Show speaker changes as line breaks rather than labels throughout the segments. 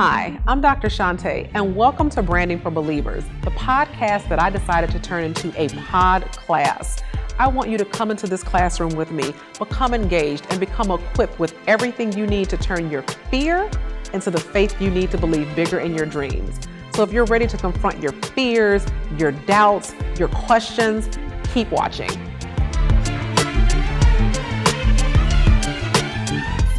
Hi, I'm Dr. Shante, and welcome to Branding for Believers, the podcast that I decided to turn into a pod class. I want you to come into this classroom with me, become engaged, and become equipped with everything you need to turn your fear into the faith you need to believe bigger in your dreams. So if you're ready to confront your fears, your doubts, your questions, keep watching.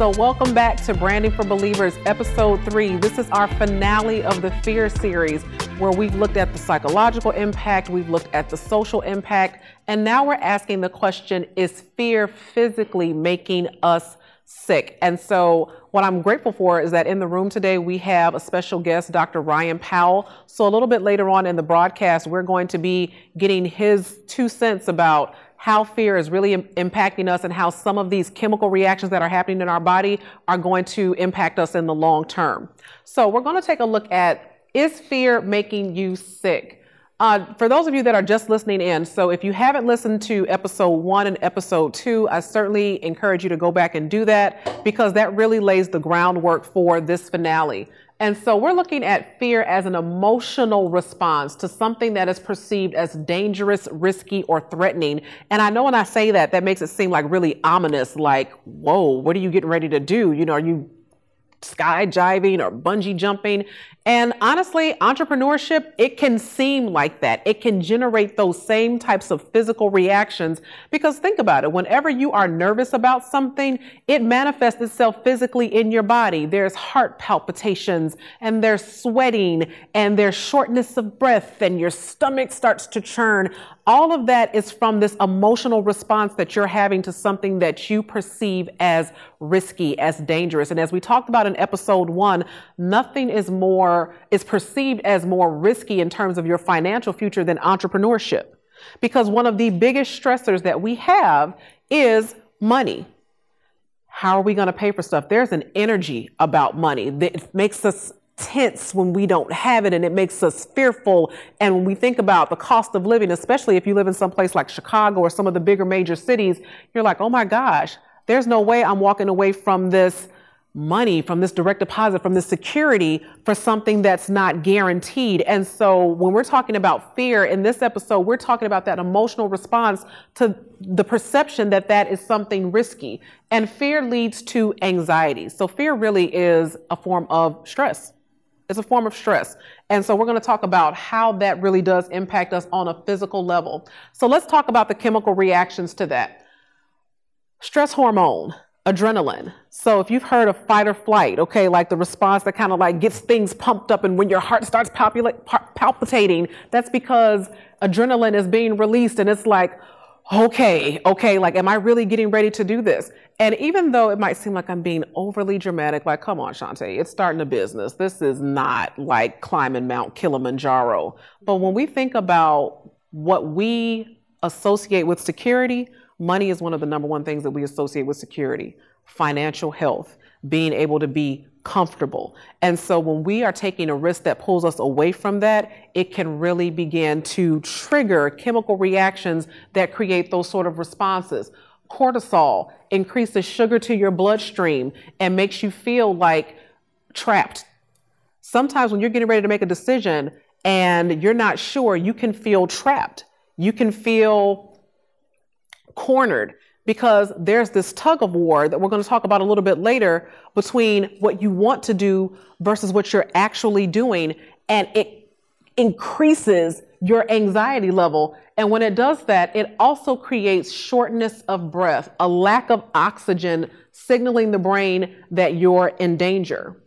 So, welcome back to Branding for Believers, episode three. This is our finale of the Fear series, where we've looked at the psychological impact, we've looked at the social impact, and now we're asking the question is fear physically making us sick? And so, what I'm grateful for is that in the room today we have a special guest, Dr. Ryan Powell. So, a little bit later on in the broadcast, we're going to be getting his two cents about how fear is really Im- impacting us and how some of these chemical reactions that are happening in our body are going to impact us in the long term. So we're going to take a look at is fear making you sick? Uh, for those of you that are just listening in, so if you haven't listened to episode one and episode two, I certainly encourage you to go back and do that because that really lays the groundwork for this finale. And so we're looking at fear as an emotional response to something that is perceived as dangerous, risky, or threatening. And I know when I say that, that makes it seem like really ominous, like, whoa, what are you getting ready to do? You know, are you skydiving or bungee jumping. And honestly, entrepreneurship, it can seem like that. It can generate those same types of physical reactions because think about it. Whenever you are nervous about something, it manifests itself physically in your body. There's heart palpitations and there's sweating and there's shortness of breath and your stomach starts to churn. All of that is from this emotional response that you're having to something that you perceive as risky, as dangerous. And as we talked about in episode one, nothing is more, is perceived as more risky in terms of your financial future than entrepreneurship. Because one of the biggest stressors that we have is money. How are we going to pay for stuff? There's an energy about money that makes us tense when we don't have it and it makes us fearful. And when we think about the cost of living, especially if you live in some place like Chicago or some of the bigger major cities, you're like, oh my gosh, there's no way I'm walking away from this money, from this direct deposit, from this security for something that's not guaranteed. And so when we're talking about fear in this episode, we're talking about that emotional response to the perception that that is something risky. And fear leads to anxiety. So fear really is a form of stress. It's a form of stress. And so we're going to talk about how that really does impact us on a physical level. So let's talk about the chemical reactions to that. Stress hormone, adrenaline. So if you've heard of fight or flight, okay, like the response that kind of like gets things pumped up and when your heart starts palpitating, that's because adrenaline is being released and it's like, okay, okay, like, am I really getting ready to do this? And even though it might seem like I'm being overly dramatic, like, come on, Shante, it's starting a business. This is not like climbing Mount Kilimanjaro. But when we think about what we associate with security, money is one of the number one things that we associate with security, financial health, being able to be comfortable. And so when we are taking a risk that pulls us away from that, it can really begin to trigger chemical reactions that create those sort of responses. Cortisol increases sugar to your bloodstream and makes you feel like trapped. Sometimes when you're getting ready to make a decision and you're not sure, you can feel trapped. You can feel cornered because there's this tug of war that we're going to talk about a little bit later between what you want to do versus what you're actually doing. And it increases your anxiety level. And when it does that, it also creates shortness of breath, a lack of oxygen signaling the brain that you're in danger.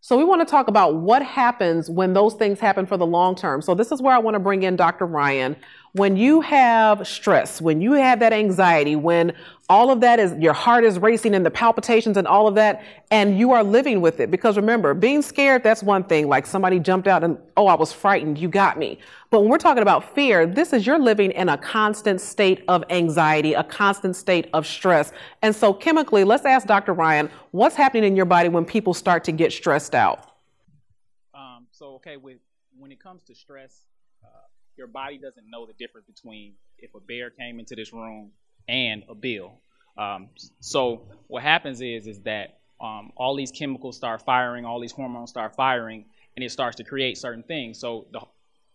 So we want to talk about what happens when those things happen for the long term. So this is where I want to bring in Dr. Ryan when you have stress, when you have that anxiety, when all of that is, your heart is racing and the palpitations and all of that, and you are living with it. Because remember, being scared, that's one thing. Like somebody jumped out and, oh, I was frightened, you got me. But when we're talking about fear, this is you're living in a constant state of anxiety, a constant state of stress. And so chemically, let's ask Dr. Ryan, what's happening in your body when people start to get stressed out?
Um, so, okay, with, when it comes to stress, your body doesn't know the difference between if a bear came into this room and a bill. Um, so what happens is is that um, all these chemicals start firing, all these hormones start firing, and it starts to create certain things. So the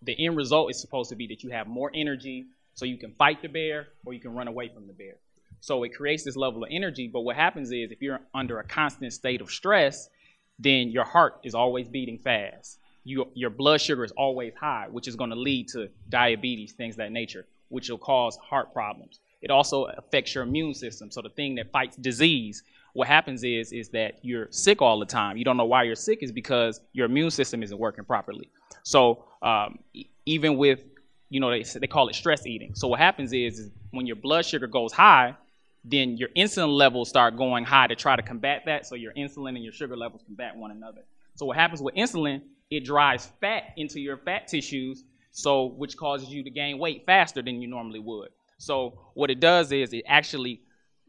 the end result is supposed to be that you have more energy, so you can fight the bear or you can run away from the bear. So it creates this level of energy. But what happens is if you're under a constant state of stress, then your heart is always beating fast. You, your blood sugar is always high, which is going to lead to diabetes, things that nature, which will cause heart problems. It also affects your immune system. So the thing that fights disease, what happens is is that you're sick all the time. You don't know why you're sick is because your immune system isn't working properly. So um, even with you know they they call it stress eating. So what happens is, is when your blood sugar goes high, then your insulin levels start going high to try to combat that. So your insulin and your sugar levels combat one another. So what happens with insulin? It drives fat into your fat tissues, so which causes you to gain weight faster than you normally would. So what it does is it actually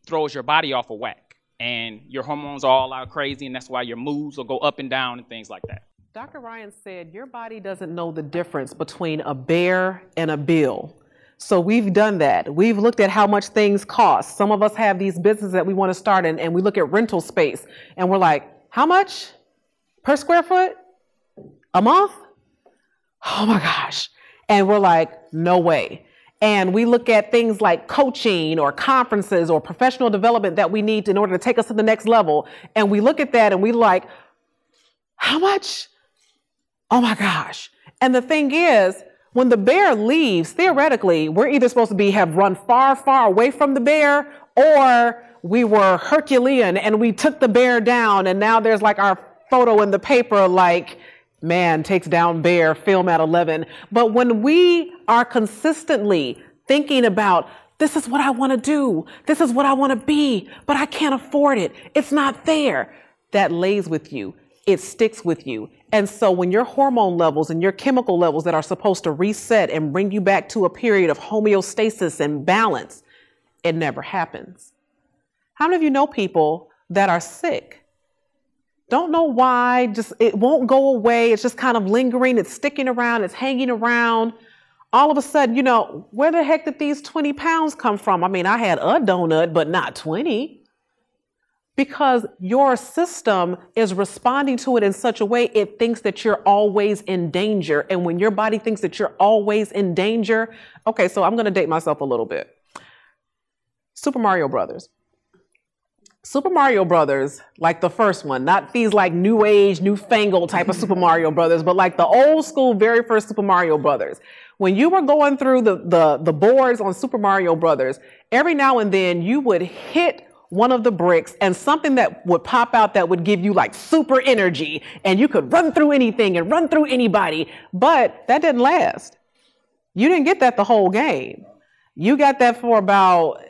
throws your body off a of whack, and your hormones are all out crazy, and that's why your moods will go up and down and things like that.
Dr. Ryan said your body doesn't know the difference between a bear and a bill. So we've done that. We've looked at how much things cost. Some of us have these businesses that we want to start in, and we look at rental space, and we're like, how much per square foot? A month? Oh my gosh. And we're like, no way. And we look at things like coaching or conferences or professional development that we need in order to take us to the next level. And we look at that and we like, how much? Oh my gosh. And the thing is, when the bear leaves, theoretically, we're either supposed to be have run far, far away from the bear, or we were Herculean and we took the bear down, and now there's like our photo in the paper, like man takes down bear, film at 11. But when we are consistently thinking about this is what I want to do, this is what I want to be, but I can't afford it, it's not there, that lays with you it sticks with you. And so when your hormone levels and your chemical levels that are supposed to reset and bring you back to a period of homeostasis and balance, it never happens. How many of you know people that are sick? Don't know why, just it won't go away. It's just kind of lingering, it's sticking around, it's hanging around. All of a sudden, you know, where the heck did these 20 pounds come from? I mean, I had a donut, but not 20 because your system is responding to it in such a way it thinks that you're always in danger. And when your body thinks that you're always in danger, okay, so I'm going to date myself a little bit. Super Mario Brothers. Super Mario Brothers, like the first one, not these like new age, newfangled type of Super Mario Brothers, but like the old school, very first Super Mario Brothers. When you were going through the, the, the boards on Super Mario Brothers, every now and then you would hit one of the bricks and something that would pop out that would give you like super energy and you could run through anything and run through anybody. But that didn't last. You didn't get that the whole game. You got that for about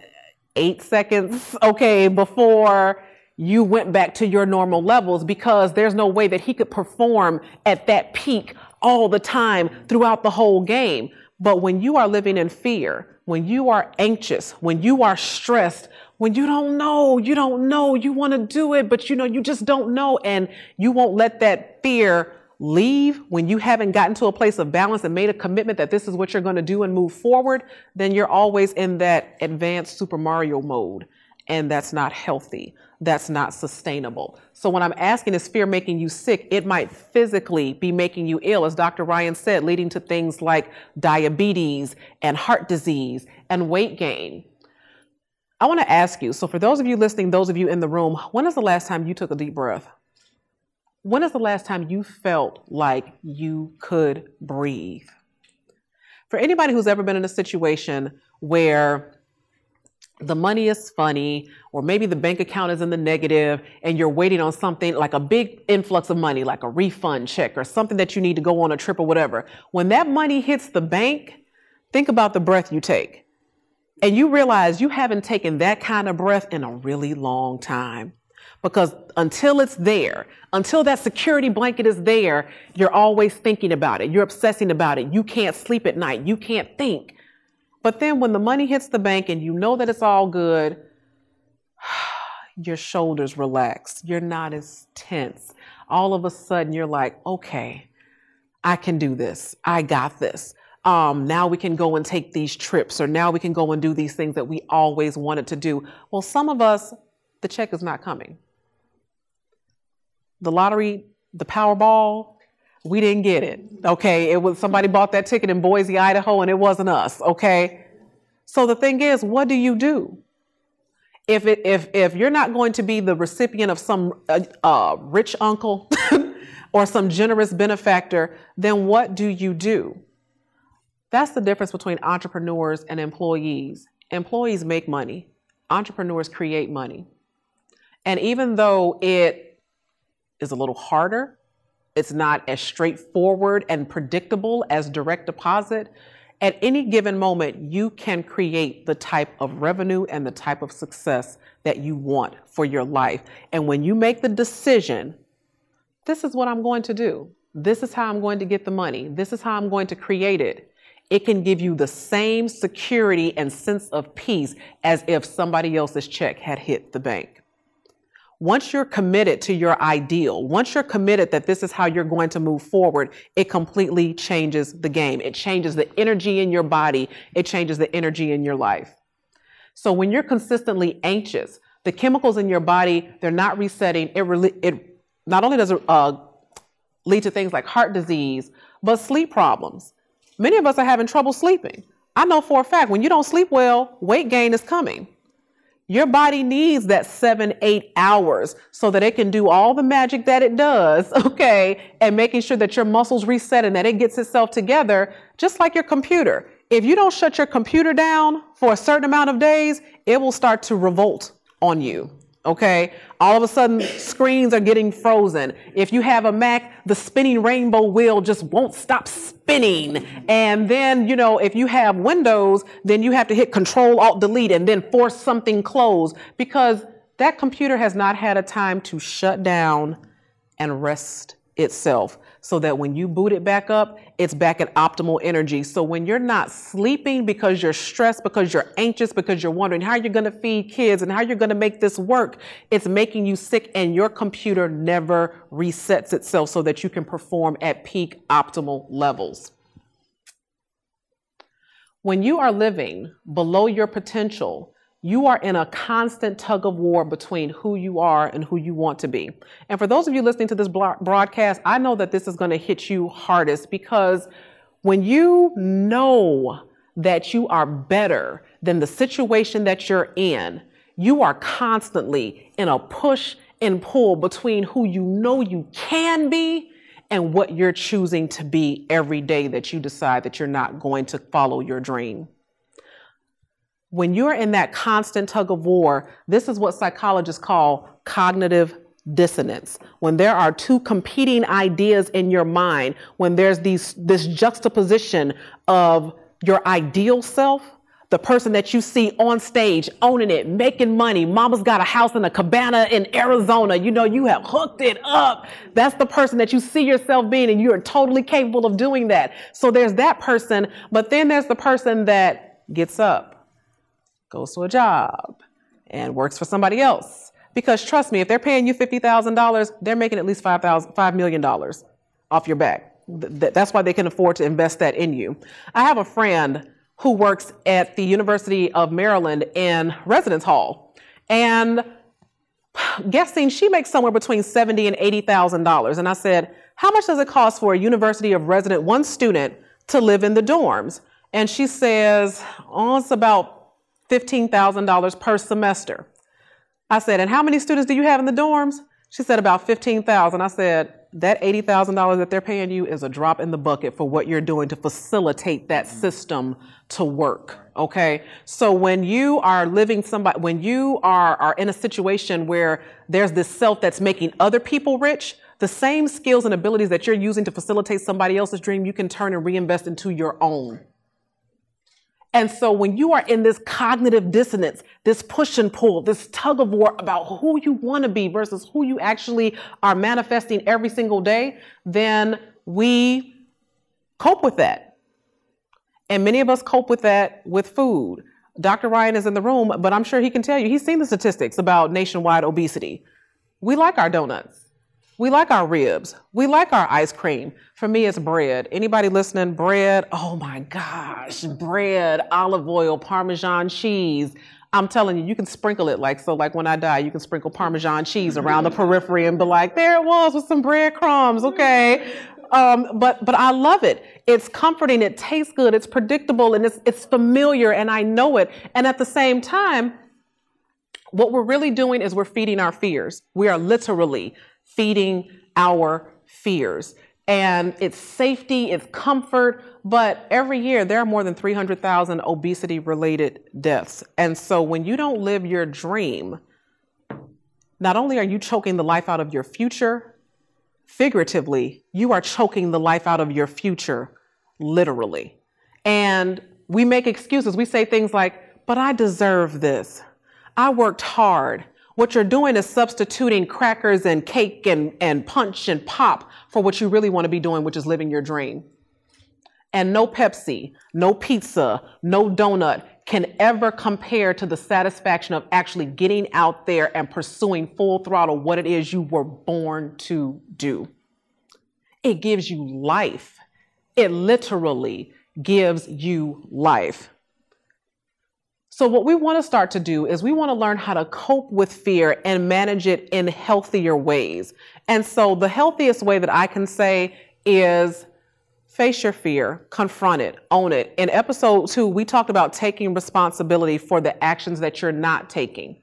eight seconds, okay, before you went back to your normal levels because there's no way that he could perform at that peak all the time throughout the whole game. But when you are living in fear, when you are anxious, when you are stressed, when you don't know, you don't know, you want to do it, but you know, you just don't know. And you won't let that fear leave when you haven't gotten to a place of balance and made a commitment that this is what you're going to do and move forward, then you're always in that advanced Super Mario mode. And that's not healthy. That's not sustainable. So when I'm asking, is fear making you sick? It might physically be making you ill, as Dr. Ryan said, leading to things like diabetes and heart disease and weight gain. I want to ask you so, for those of you listening, those of you in the room, when is the last time you took a deep breath? When is the last time you felt like you could breathe? For anybody who's ever been in a situation where the money is funny, or maybe the bank account is in the negative, and you're waiting on something like a big influx of money, like a refund check or something that you need to go on a trip or whatever. When that money hits the bank, think about the breath you take and you realize you haven't taken that kind of breath in a really long time. Because until it's there, until that security blanket is there, you're always thinking about it. You're obsessing about it. You can't sleep at night. You can't think. But then when the money hits the bank and you know that it's all good, your shoulders relax. You're not as tense. All of a sudden, you're like, okay, I can do this. I got this um, now we can go and take these trips, or now we can go and do these things that we always wanted to do. Well, some of us, the check is not coming. the lottery, the Powerball, we didn't get it. Okay, it was somebody bought that ticket in Boise, Idaho, and it wasn't us. Okay, so the thing is, what do you do? If it, if if you're not going to be the recipient of some uh, uh, rich uncle or some generous benefactor, then what do you do? That's the difference between entrepreneurs and employees. Employees make money. Entrepreneurs create money. And even though it is a little harder, it's not as straightforward and predictable as direct deposit. At any given moment, you can create the type of revenue and the type of success that you want for your life. And when you make the decision, this is what I'm going to do, this is how I'm going to get the money, this is how I'm going to create it, it can give you the same security and sense of peace as if somebody else's check had hit the bank. Once you're committed to your ideal, once you're committed that this is how you're going to move forward, it completely changes the game. It changes the energy in your body. It changes the energy in your life. So when you're consistently anxious, the chemicals in your body, they're not resetting. It, it not only does it uh, lead to things like heart disease, but sleep problems. Many of us are having trouble sleeping. I know for a fact when you don't sleep well, weight gain is coming. Your body needs that seven, eight hours so that it can do all the magic that it does, okay, and making sure that your muscles reset and that it gets itself together, just like your computer. If you don't shut your computer down for a certain amount of days, it will start to revolt on you. Okay, all of a sudden screens are getting frozen. If you have a Mac, the spinning rainbow wheel just won't stop spinning. And then, you know, if you have Windows, then you have to hit Control Alt Delete and then force something close because that computer has not had a time to shut down and rest itself so that when you boot it back up, it's back at optimal energy. So when you're not sleeping because you're stressed, because you're anxious, because you're wondering how you're going to feed kids and how you're going to make this work, it's making you sick and your computer never resets itself so that you can perform at peak optimal levels. When you are living below your potential, you are in a constant tug of war between who you are and who you want to be. And for those of you listening to this broadcast, I know that this is going to hit you hardest because when you know that you are better than the situation that you're in, you are constantly in a push and pull between who you know you can be and what you're choosing to be every day that you decide that you're not going to follow your dream when you're in that constant tug of war, this is what psychologists call cognitive dissonance. When there are two competing ideas in your mind, when there's these, this juxtaposition of your ideal self, the person that you see on stage, owning it, making money, mama's got a house in a cabana in Arizona, you know, you have hooked it up. That's the person that you see yourself being, and you are totally capable of doing that. So there's that person, but then there's the person that gets up goes to a job, and works for somebody else. Because trust me, if they're paying you $50,000, they're making at least $5, million off your back. That's why they can afford to invest that in you. I have a friend who works at the University of Maryland in residence hall. And guessing she makes somewhere between seventy and eighty thousand dollars. And I said, How much does it cost for a University of resident one student to live in the dorms? And she says, Oh, it's about $15,000 per semester. I said, and how many students do you have in the dorms? She said about 15,000. I said, that $80,000 that they're paying you is a drop in the bucket for what you're doing to facilitate that system to work. Okay. So when you are living somebody, when you are, are in a situation where there's this self that's making other people rich, the same skills and abilities that you're using to facilitate somebody else's dream, you can turn and reinvest into your own. And so when you are in this cognitive dissonance, this push and pull, this tug of war about who you want to be versus who you actually are manifesting every single day, then we cope with that. And many of us cope with that with food. Dr. Ryan is in the room, but I'm sure he can tell you, he's seen the statistics about nationwide obesity. We like our donuts. We like our ribs. We like our ice cream. For me, it's bread. Anybody listening? Bread. Oh my gosh, bread, olive oil, Parmesan cheese, I'm telling you, you can sprinkle it like so. Like when I die, you can sprinkle Parmesan cheese around the periphery and be like, "There it was with some breadcrumbs." Okay, um, but but I love it. It's comforting. It tastes good. It's predictable and it's it's familiar, and I know it. And at the same time, what we're really doing is we're feeding our fears. We are literally feeding our fears. And it's safety, it's comfort, but every year there are more than 300,000 obesity related deaths. And so when you don't live your dream, not only are you choking the life out of your future, figuratively, you are choking the life out of your future, literally. And we make excuses. We say things like, but I deserve this. I worked hard. What you're doing is substituting crackers and cake and, and punch and pop for what you really want to be doing, which is living your dream. And no Pepsi, no pizza, no donut can ever compare to the satisfaction of actually getting out there and pursuing full throttle what it is you were born to do. It gives you life. It literally gives you life. So, what we want to start to do is we want to learn how to cope with fear and manage it in healthier ways. And so, the healthiest way that I can say is face your fear, confront it, own it. In episode two, we talked about taking responsibility for the actions that you're not taking.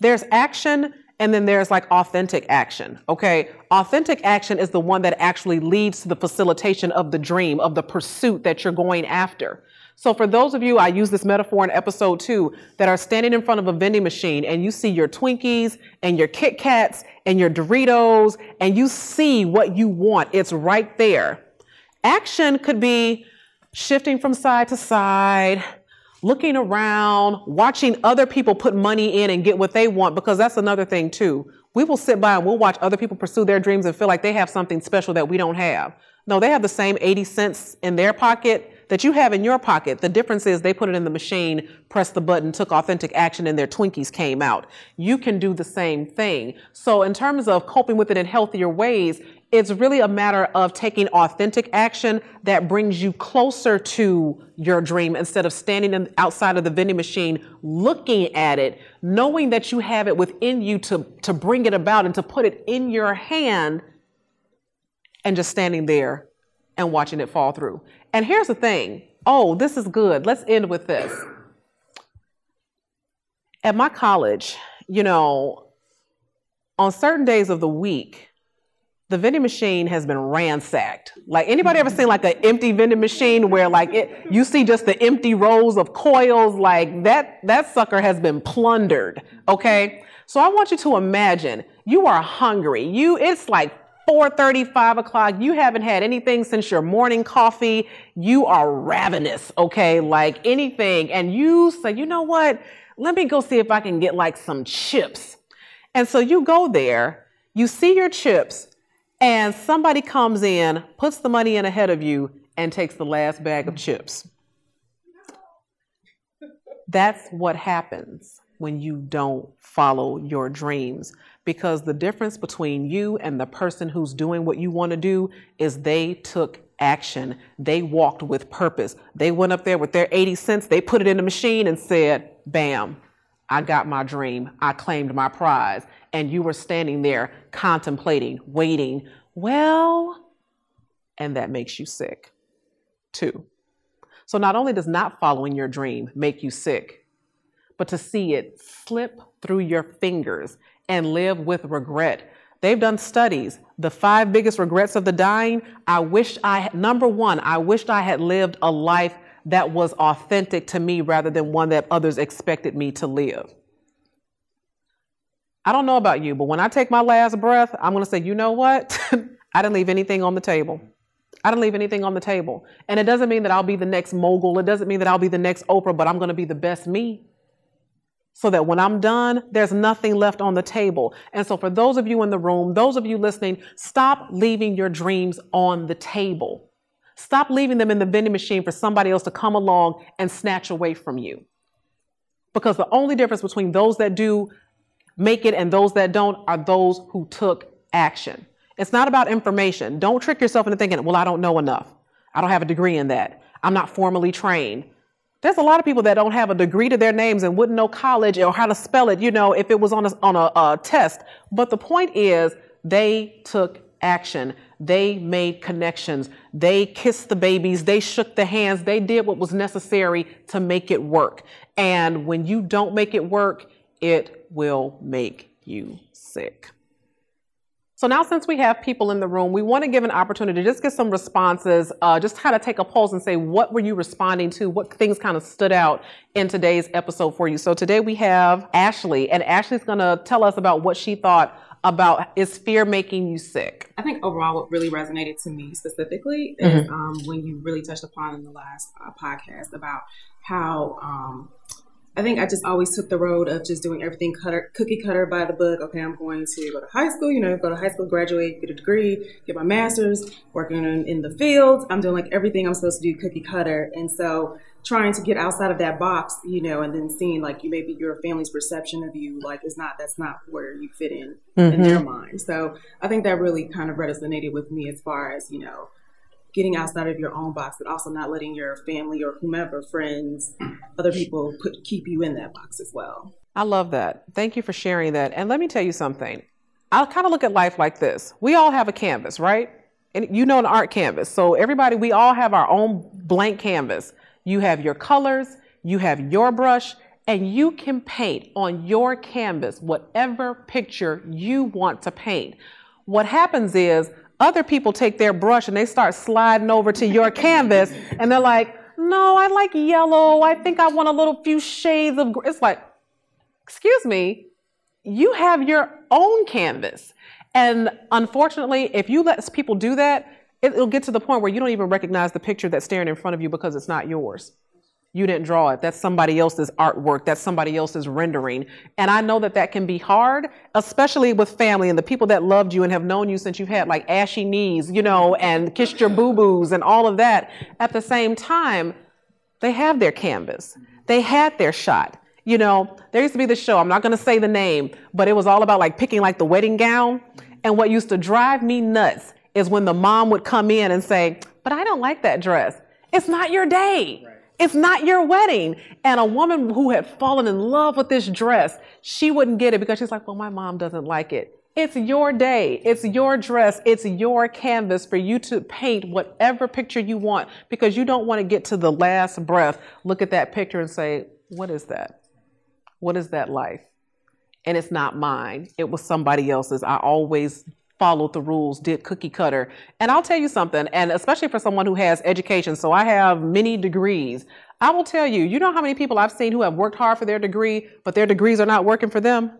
There's action and then there's like authentic action. Okay. Authentic action is the one that actually leads to the facilitation of the dream, of the pursuit that you're going after. So for those of you, I use this metaphor in episode two, that are standing in front of a vending machine and you see your Twinkies and your Kit Kats and your Doritos and you see what you want. It's right there. Action could be shifting from side to side, looking around, watching other people put money in and get what they want, because that's another thing too. We will sit by and we'll watch other people pursue their dreams and feel like they have something special that we don't have. No, they have the same 80 cents in their pocket that you have in your pocket. The difference is they put it in the machine, pressed the button, took authentic action, and their Twinkies came out. You can do the same thing. So, in terms of coping with it in healthier ways, it's really a matter of taking authentic action that brings you closer to your dream instead of standing in, outside of the vending machine looking at it, knowing that you have it within you to, to bring it about and to put it in your hand and just standing there and watching it fall through. And here's the thing oh, this is good. Let's end with this. At my college, you know, on certain days of the week, the vending machine has been ransacked. Like anybody ever seen like an empty vending machine where like it, you see just the empty rows of coils like that that sucker has been plundered, okay? So I want you to imagine you are hungry. You it's like 4.30, 5 o'clock, you haven't had anything since your morning coffee, you are ravenous, okay? Like anything. And you say, you know what? Let me go see if I can get like some chips. And so you go there, you see your chips, and somebody comes in, puts the money in ahead of you, and takes the last bag of chips. That's what happens when you don't follow your dreams because the difference between you and the person who's doing what you want to do is they took action. They walked with purpose. They went up there with their 80 cents, they put it in the machine and said, Bam, I got my dream. I claimed my prize. And you were standing there contemplating, waiting. Well, and that makes you sick too. So not only does not following your dream make you sick, but to see it slip through your fingers and live with regret. They've done studies. The five biggest regrets of the dying. I wish I, number one, I wished I had lived a life that was authentic to me rather than one that others expected me to live. I don't know about you, but when I take my last breath, I'm going to say, you know what? I didn't leave anything on the table. I didn't leave anything on the table. And it doesn't mean that I'll be the next mogul. It doesn't mean that I'll be the next Oprah, but I'm going to be the best me so that when I'm done, there's nothing left on the table. And so, for those of you in the room, those of you listening, stop leaving your dreams on the table. Stop leaving them in the vending machine for somebody else to come along and snatch away from you. Because the only difference between those that do make it and those that don't are those who took action. It's not about information. Don't trick yourself into thinking, well, I don't know enough. I don't have a degree in that. I'm not formally trained. There's a lot of people that don't have a degree to their names and wouldn't know college or how to spell it, you know, if it was on a, on a, a test. But the point is, they took action. They made connections. They kissed the babies. They shook the hands. They did what was necessary to make it work. And when you don't make it work, it will make you sick. So now, since we have people in the room, we want to give an opportunity to just get some responses, uh, just kind of take a pulse and say, what were you responding to? What things kind of stood out in today's episode for you? So today we have Ashley, and Ashley's going to tell us about what she thought about is fear making you sick?
I think overall, what really resonated to me specifically is mm-hmm. um, when you really touched upon in the last uh, podcast about how um, I think I just always took the road of just doing everything cutter, cookie cutter by the book. Okay, I'm going to go to high school, you know, go to high school, graduate, get a degree, get my master's, working in, in the field. I'm doing like everything I'm supposed to do cookie cutter. And so trying to get outside of that box, you know, and then seeing like you maybe your family's perception of you, like is not, that's not where you fit in mm-hmm. in their mind. So I think that really kind of resonated with me as far as, you know, getting outside of your own box, but also not letting your family or whomever, friends, other people put keep you in that box as well.
I love that. Thank you for sharing that. And let me tell you something. I kind of look at life like this. We all have a canvas, right? And you know an art canvas. So everybody, we all have our own blank canvas. You have your colors, you have your brush, and you can paint on your canvas whatever picture you want to paint. What happens is other people take their brush and they start sliding over to your canvas and they're like, no, I like yellow. I think I want a little few shades of, it's like, excuse me, you have your own canvas. And unfortunately, if you let people do that, it'll get to the point where you don't even recognize the picture that's staring in front of you because it's not yours. You didn't draw it. That's somebody else's artwork. That's somebody else's rendering. And I know that that can be hard, especially with family and the people that loved you and have known you since you've had like ashy knees, you know, and kissed your boo boos and all of that. At the same time, they have their canvas. They had their shot. You know, there used to be this show, I'm not going to say the name, but it was all about like picking like the wedding gown. And what used to drive me nuts is when the mom would come in and say, But I don't like that dress. It's not your day. Right. It's not your wedding. And a woman who had fallen in love with this dress, she wouldn't get it because she's like, well, my mom doesn't like it. It's your day. It's your dress. It's your canvas for you to paint whatever picture you want because you don't want to get to the last breath, look at that picture and say, what is that? What is that life? And it's not mine. It was somebody else's. I always followed the rules, did cookie cutter. And I'll tell you something, and especially for someone who has education, so I have many degrees. I will tell you, you know how many people I've seen who have worked hard for their degree, but their degrees are not working for them?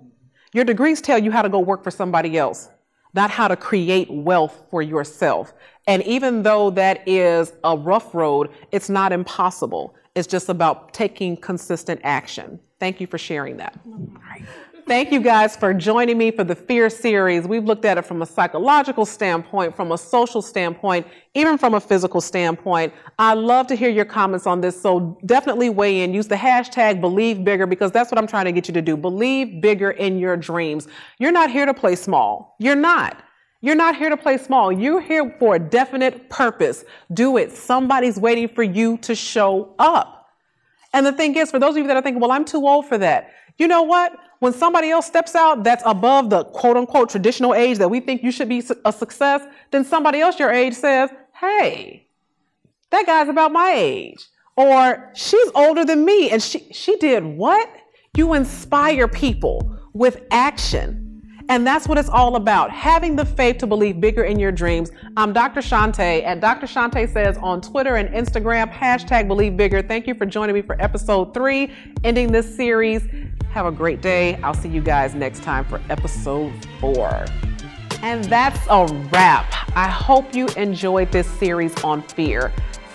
Your degrees tell you how to go work for somebody else, not how to create wealth for yourself. And even though that is a rough road, it's not impossible. It's just about taking consistent action. Thank you for sharing that. Thank you guys for joining me for the Fear series. We've looked at it from a psychological standpoint, from a social standpoint, even from a physical standpoint. I love to hear your comments on this, so definitely weigh in. Use the hashtag believe bigger because that's what I'm trying to get you to do. Believe bigger in your dreams. You're not here to play small. You're not. You're not here to play small. You're here for a definite purpose. Do it. Somebody's waiting for you to show up. And the thing is, for those of you that are thinking, well, I'm too old for that. You know what? When somebody else steps out that's above the quote unquote traditional age that we think you should be a success, then somebody else your age says, hey, that guy's about my age. Or she's older than me and she, she did what? You inspire people with action. And that's what it's all about having the faith to believe bigger in your dreams. I'm Dr. Shante, and Dr. Shante says on Twitter and Instagram, hashtag believe bigger. Thank you for joining me for episode three, ending this series. Have a great day. I'll see you guys next time for episode four. And that's a wrap. I hope you enjoyed this series on fear.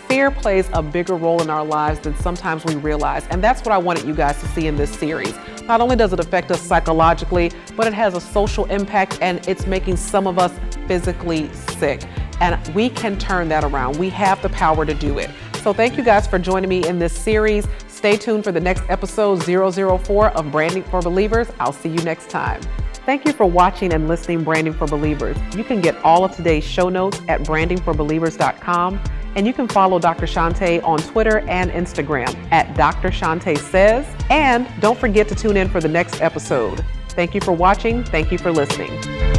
Fear plays a bigger role in our lives than sometimes we realize. And that's what I wanted you guys to see in this series. Not only does it affect us psychologically, but it has a social impact and it's making some of us physically sick. And we can turn that around. We have the power to do it. So thank you guys for joining me in this series. Stay tuned for the next episode 004 of Branding for Believers. I'll see you next time. Thank you for watching and listening Branding for Believers. You can get all of today's show notes at brandingforbelievers.com And you can follow Dr. Shante on Twitter and Instagram at Dr. Shante Says. And don't forget to tune in for the next episode. Thank you for watching. Thank you for listening.